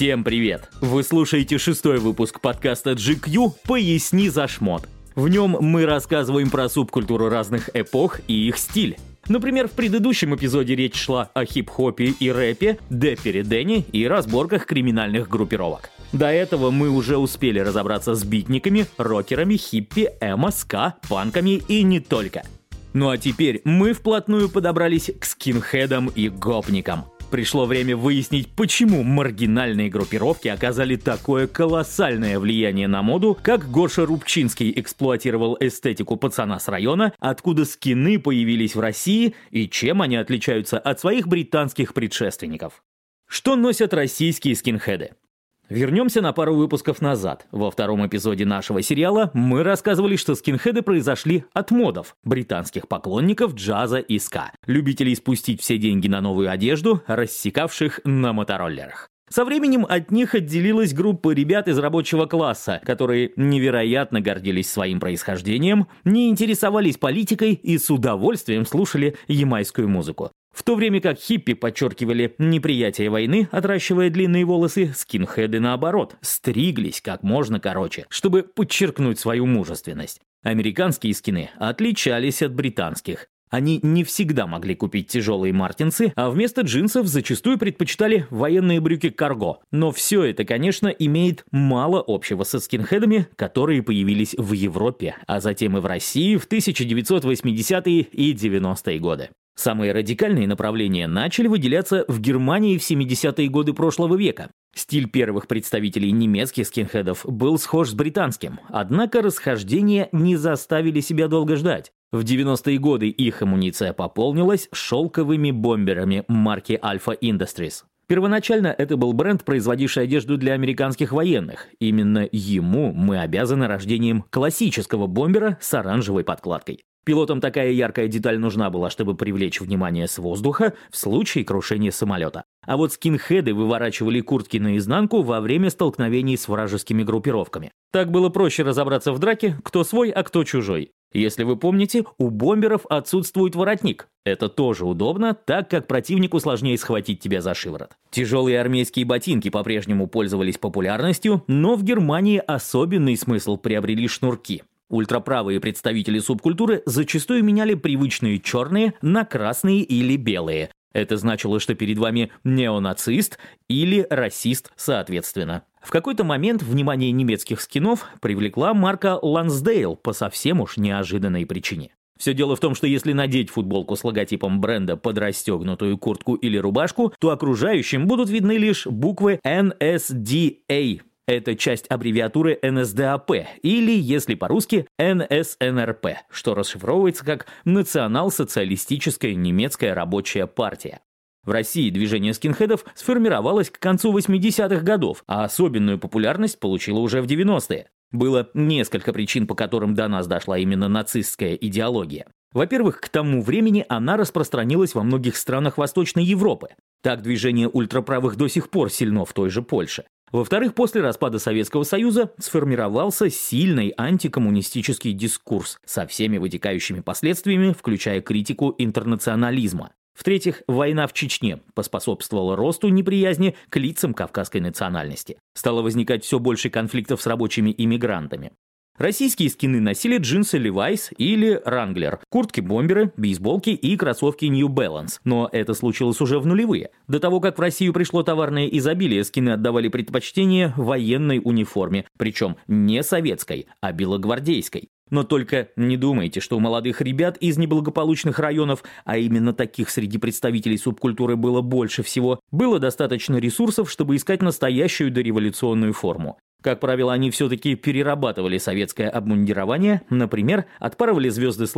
Всем привет! Вы слушаете шестой выпуск подкаста GQ «Поясни за шмот». В нем мы рассказываем про субкультуру разных эпох и их стиль. Например, в предыдущем эпизоде речь шла о хип-хопе и рэпе, дэпере Дэнни и разборках криминальных группировок. До этого мы уже успели разобраться с битниками, рокерами, хиппи, эмо, ска, панками и не только. Ну а теперь мы вплотную подобрались к скинхедам и гопникам. Пришло время выяснить, почему маргинальные группировки оказали такое колоссальное влияние на моду, как Гоша Рубчинский эксплуатировал эстетику пацана с района, откуда скины появились в России и чем они отличаются от своих британских предшественников. Что носят российские скинхеды? Вернемся на пару выпусков назад. Во втором эпизоде нашего сериала мы рассказывали, что скинхеды произошли от модов, британских поклонников джаза и ска, любителей спустить все деньги на новую одежду, рассекавших на мотороллерах. Со временем от них отделилась группа ребят из рабочего класса, которые невероятно гордились своим происхождением, не интересовались политикой и с удовольствием слушали ямайскую музыку. В то время как хиппи подчеркивали неприятие войны, отращивая длинные волосы, скинхеды наоборот, стриглись как можно короче, чтобы подчеркнуть свою мужественность. Американские скины отличались от британских. Они не всегда могли купить тяжелые мартинсы, а вместо джинсов зачастую предпочитали военные брюки карго. Но все это, конечно, имеет мало общего со скинхедами, которые появились в Европе, а затем и в России в 1980-е и 90-е годы. Самые радикальные направления начали выделяться в Германии в 70-е годы прошлого века. Стиль первых представителей немецких скинхедов был схож с британским, однако расхождения не заставили себя долго ждать. В 90-е годы их амуниция пополнилась шелковыми бомберами марки Alpha Industries. Первоначально это был бренд, производивший одежду для американских военных. Именно ему мы обязаны рождением классического бомбера с оранжевой подкладкой. Пилотам такая яркая деталь нужна была, чтобы привлечь внимание с воздуха в случае крушения самолета. А вот скинхеды выворачивали куртки наизнанку во время столкновений с вражескими группировками. Так было проще разобраться в драке, кто свой, а кто чужой. Если вы помните, у бомберов отсутствует воротник. Это тоже удобно, так как противнику сложнее схватить тебя за шиворот. Тяжелые армейские ботинки по-прежнему пользовались популярностью, но в Германии особенный смысл приобрели шнурки. Ультраправые представители субкультуры зачастую меняли привычные черные на красные или белые. Это значило, что перед вами неонацист или расист соответственно. В какой-то момент внимание немецких скинов привлекла марка Lansdale по совсем уж неожиданной причине. Все дело в том, что если надеть футболку с логотипом бренда под расстегнутую куртку или рубашку, то окружающим будут видны лишь буквы NSDA это часть аббревиатуры НСДАП, или, если по-русски, НСНРП, что расшифровывается как Национал-социалистическая немецкая рабочая партия. В России движение скинхедов сформировалось к концу 80-х годов, а особенную популярность получило уже в 90-е. Было несколько причин, по которым до нас дошла именно нацистская идеология. Во-первых, к тому времени она распространилась во многих странах Восточной Европы. Так движение ультраправых до сих пор сильно в той же Польше. Во-вторых, после распада Советского Союза сформировался сильный антикоммунистический дискурс со всеми вытекающими последствиями, включая критику интернационализма. В-третьих, война в Чечне поспособствовала росту неприязни к лицам кавказской национальности. Стало возникать все больше конфликтов с рабочими иммигрантами. Российские скины носили джинсы Levi's или Wrangler, куртки-бомберы, бейсболки и кроссовки New Balance. Но это случилось уже в нулевые. До того, как в Россию пришло товарное изобилие, скины отдавали предпочтение военной униформе, причем не советской, а белогвардейской. Но только не думайте, что у молодых ребят из неблагополучных районов, а именно таких среди представителей субкультуры было больше всего, было достаточно ресурсов, чтобы искать настоящую дореволюционную форму. Как правило, они все-таки перерабатывали советское обмундирование, например, отпарывали звезды с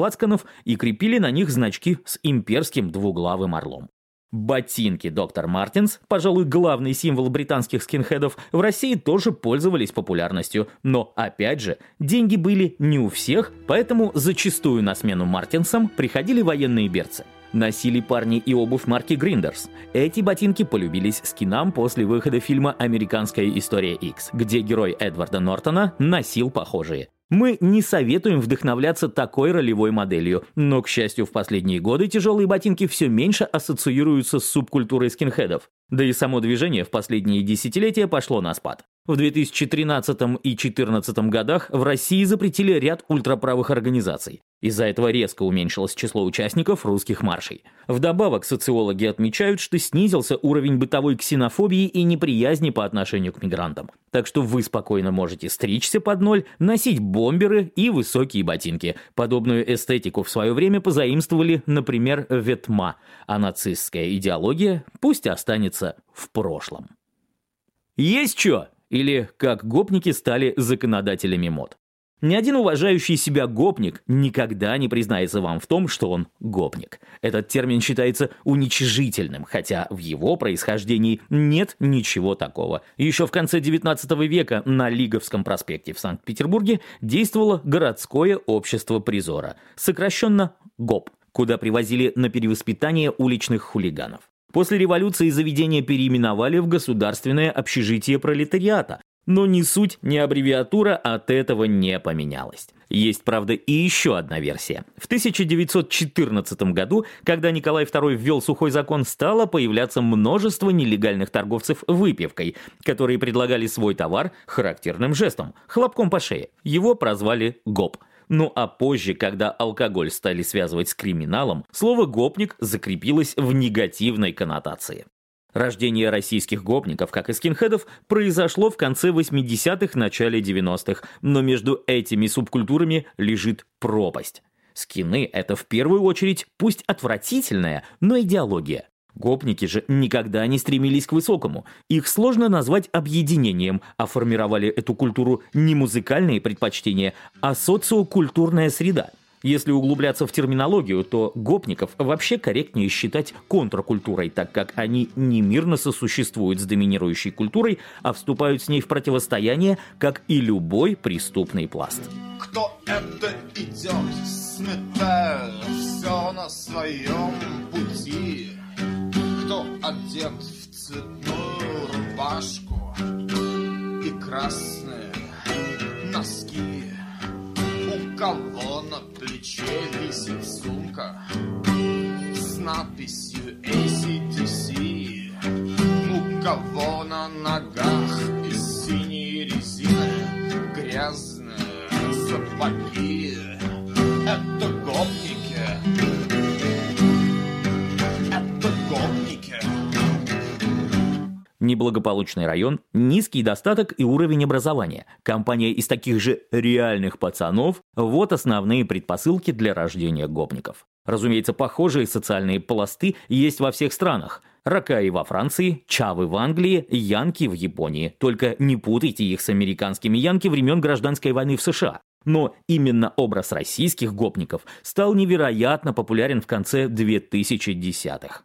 и крепили на них значки с имперским двуглавым орлом. Ботинки доктор Мартинс, пожалуй, главный символ британских скинхедов, в России тоже пользовались популярностью. Но, опять же, деньги были не у всех, поэтому зачастую на смену Мартинсам приходили военные берцы. Носили парни и обувь марки Гриндерс. Эти ботинки полюбились скинам после выхода фильма «Американская история X», где герой Эдварда Нортона носил похожие. Мы не советуем вдохновляться такой ролевой моделью, но, к счастью, в последние годы тяжелые ботинки все меньше ассоциируются с субкультурой скинхедов. Да и само движение в последние десятилетия пошло на спад. В 2013 и 2014 годах в России запретили ряд ультраправых организаций. Из-за этого резко уменьшилось число участников русских маршей. Вдобавок, социологи отмечают, что снизился уровень бытовой ксенофобии и неприязни по отношению к мигрантам. Так что вы спокойно можете стричься под ноль, носить бомберы и высокие ботинки. Подобную эстетику в свое время позаимствовали, например, Ветма, а нацистская идеология пусть останется в прошлом. Есть что? Или как гопники стали законодателями мод. Ни один уважающий себя гопник никогда не признается вам в том, что он гопник. Этот термин считается уничижительным, хотя в его происхождении нет ничего такого. Еще в конце 19 века на Лиговском проспекте в Санкт-Петербурге действовало городское общество призора, сокращенно ГОП, куда привозили на перевоспитание уличных хулиганов. После революции заведение переименовали в Государственное общежитие пролетариата, но ни суть, ни аббревиатура от этого не поменялась. Есть, правда, и еще одна версия. В 1914 году, когда Николай II ввел сухой закон, стало появляться множество нелегальных торговцев выпивкой, которые предлагали свой товар характерным жестом – хлопком по шее. Его прозвали ГОП – ну а позже, когда алкоголь стали связывать с криминалом, слово «гопник» закрепилось в негативной коннотации. Рождение российских гопников, как и скинхедов, произошло в конце 80-х, начале 90-х, но между этими субкультурами лежит пропасть. Скины — это в первую очередь пусть отвратительная, но идеология. Гопники же никогда не стремились к высокому. Их сложно назвать объединением, а формировали эту культуру не музыкальные предпочтения, а социокультурная среда – если углубляться в терминологию, то гопников вообще корректнее считать контркультурой, так как они не мирно сосуществуют с доминирующей культурой, а вступают с ней в противостояние, как и любой преступный пласт. Кто это идет, сметая все на своем пути? Кто одет в цветную рубашку и красные носки? У кого на плече висит Неблагополучный район, низкий достаток и уровень образования. Компания из таких же реальных пацанов – вот основные предпосылки для рождения гопников. Разумеется, похожие социальные пласты есть во всех странах. Ракаи во Франции, чавы в Англии, янки в Японии. Только не путайте их с американскими янки времен гражданской войны в США. Но именно образ российских гопников стал невероятно популярен в конце 2010-х.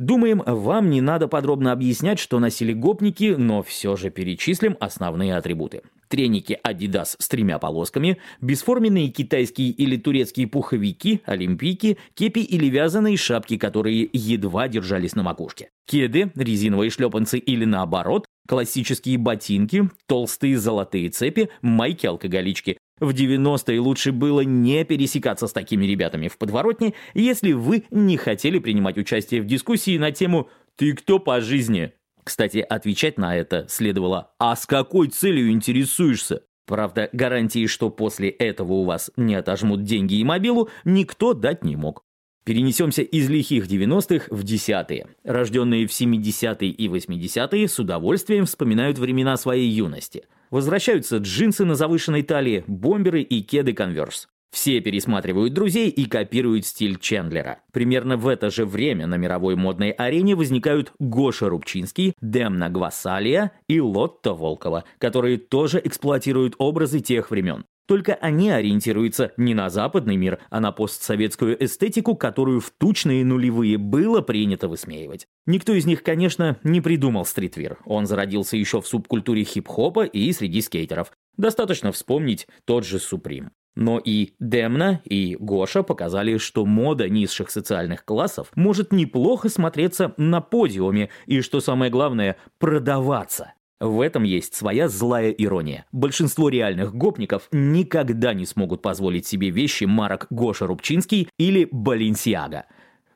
Думаем, вам не надо подробно объяснять, что носили гопники, но все же перечислим основные атрибуты. Треники Adidas с тремя полосками, бесформенные китайские или турецкие пуховики, олимпийки, кепи или вязаные шапки, которые едва держались на макушке. Кеды, резиновые шлепанцы или наоборот, классические ботинки, толстые золотые цепи, майки-алкоголички, в 90-е лучше было не пересекаться с такими ребятами в подворотне, если вы не хотели принимать участие в дискуссии на тему «Ты кто по жизни?». Кстати, отвечать на это следовало «А с какой целью интересуешься?». Правда, гарантии, что после этого у вас не отожмут деньги и мобилу, никто дать не мог. Перенесемся из лихих 90-х в десятые. Рожденные в 70-е и 80-е с удовольствием вспоминают времена своей юности – Возвращаются джинсы на завышенной талии, бомберы и кеды конверс. Все пересматривают друзей и копируют стиль Чендлера. Примерно в это же время на мировой модной арене возникают Гоша Рубчинский, Демна Гвасалия и Лотта Волкова, которые тоже эксплуатируют образы тех времен. Только они ориентируются не на западный мир, а на постсоветскую эстетику, которую в тучные нулевые было принято высмеивать. Никто из них, конечно, не придумал стритвир. Он зародился еще в субкультуре хип-хопа и среди скейтеров. Достаточно вспомнить тот же Суприм. Но и Демна, и Гоша показали, что мода низших социальных классов может неплохо смотреться на подиуме и, что самое главное, продаваться. В этом есть своя злая ирония. Большинство реальных гопников никогда не смогут позволить себе вещи марок Гоша Рубчинский или Баленсиага.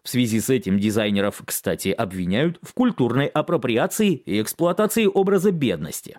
В связи с этим дизайнеров, кстати, обвиняют в культурной апроприации и эксплуатации образа бедности.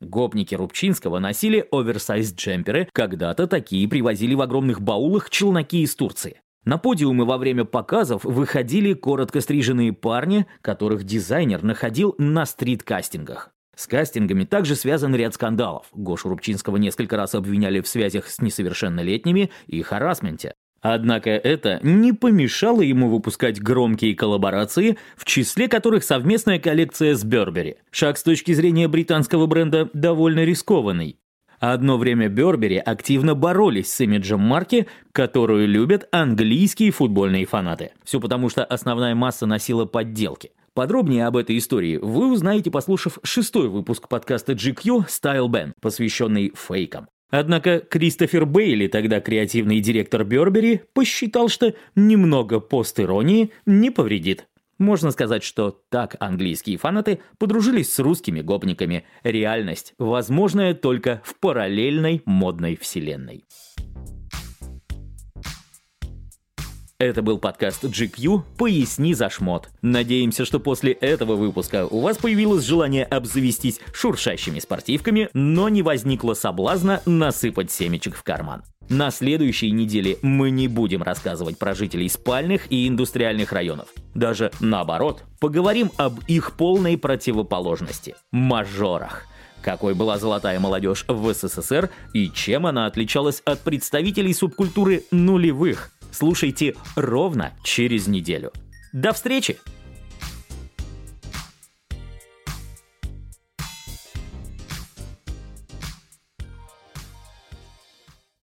Гопники Рубчинского носили оверсайз джемперы, когда-то такие привозили в огромных баулах челноки из Турции. На подиумы во время показов выходили коротко стриженные парни, которых дизайнер находил на стрит-кастингах. С кастингами также связан ряд скандалов. Гошу Рубчинского несколько раз обвиняли в связях с несовершеннолетними и харасменте. Однако это не помешало ему выпускать громкие коллаборации, в числе которых совместная коллекция с Бербери. Шаг с точки зрения британского бренда довольно рискованный. Одно время Бербери активно боролись с имиджем марки, которую любят английские футбольные фанаты. Все потому, что основная масса носила подделки. Подробнее об этой истории вы узнаете, послушав шестой выпуск подкаста GQ Style Band, посвященный фейкам. Однако Кристофер Бейли, тогда креативный директор Бербери, посчитал, что немного постиронии не повредит. Можно сказать, что так английские фанаты подружились с русскими гопниками. Реальность, возможная только в параллельной модной вселенной. Это был подкаст GQ «Поясни за шмот». Надеемся, что после этого выпуска у вас появилось желание обзавестись шуршащими спортивками, но не возникло соблазна насыпать семечек в карман. На следующей неделе мы не будем рассказывать про жителей спальных и индустриальных районов. Даже наоборот, поговорим об их полной противоположности – мажорах. Какой была золотая молодежь в СССР и чем она отличалась от представителей субкультуры нулевых – Слушайте ровно через неделю. До встречи!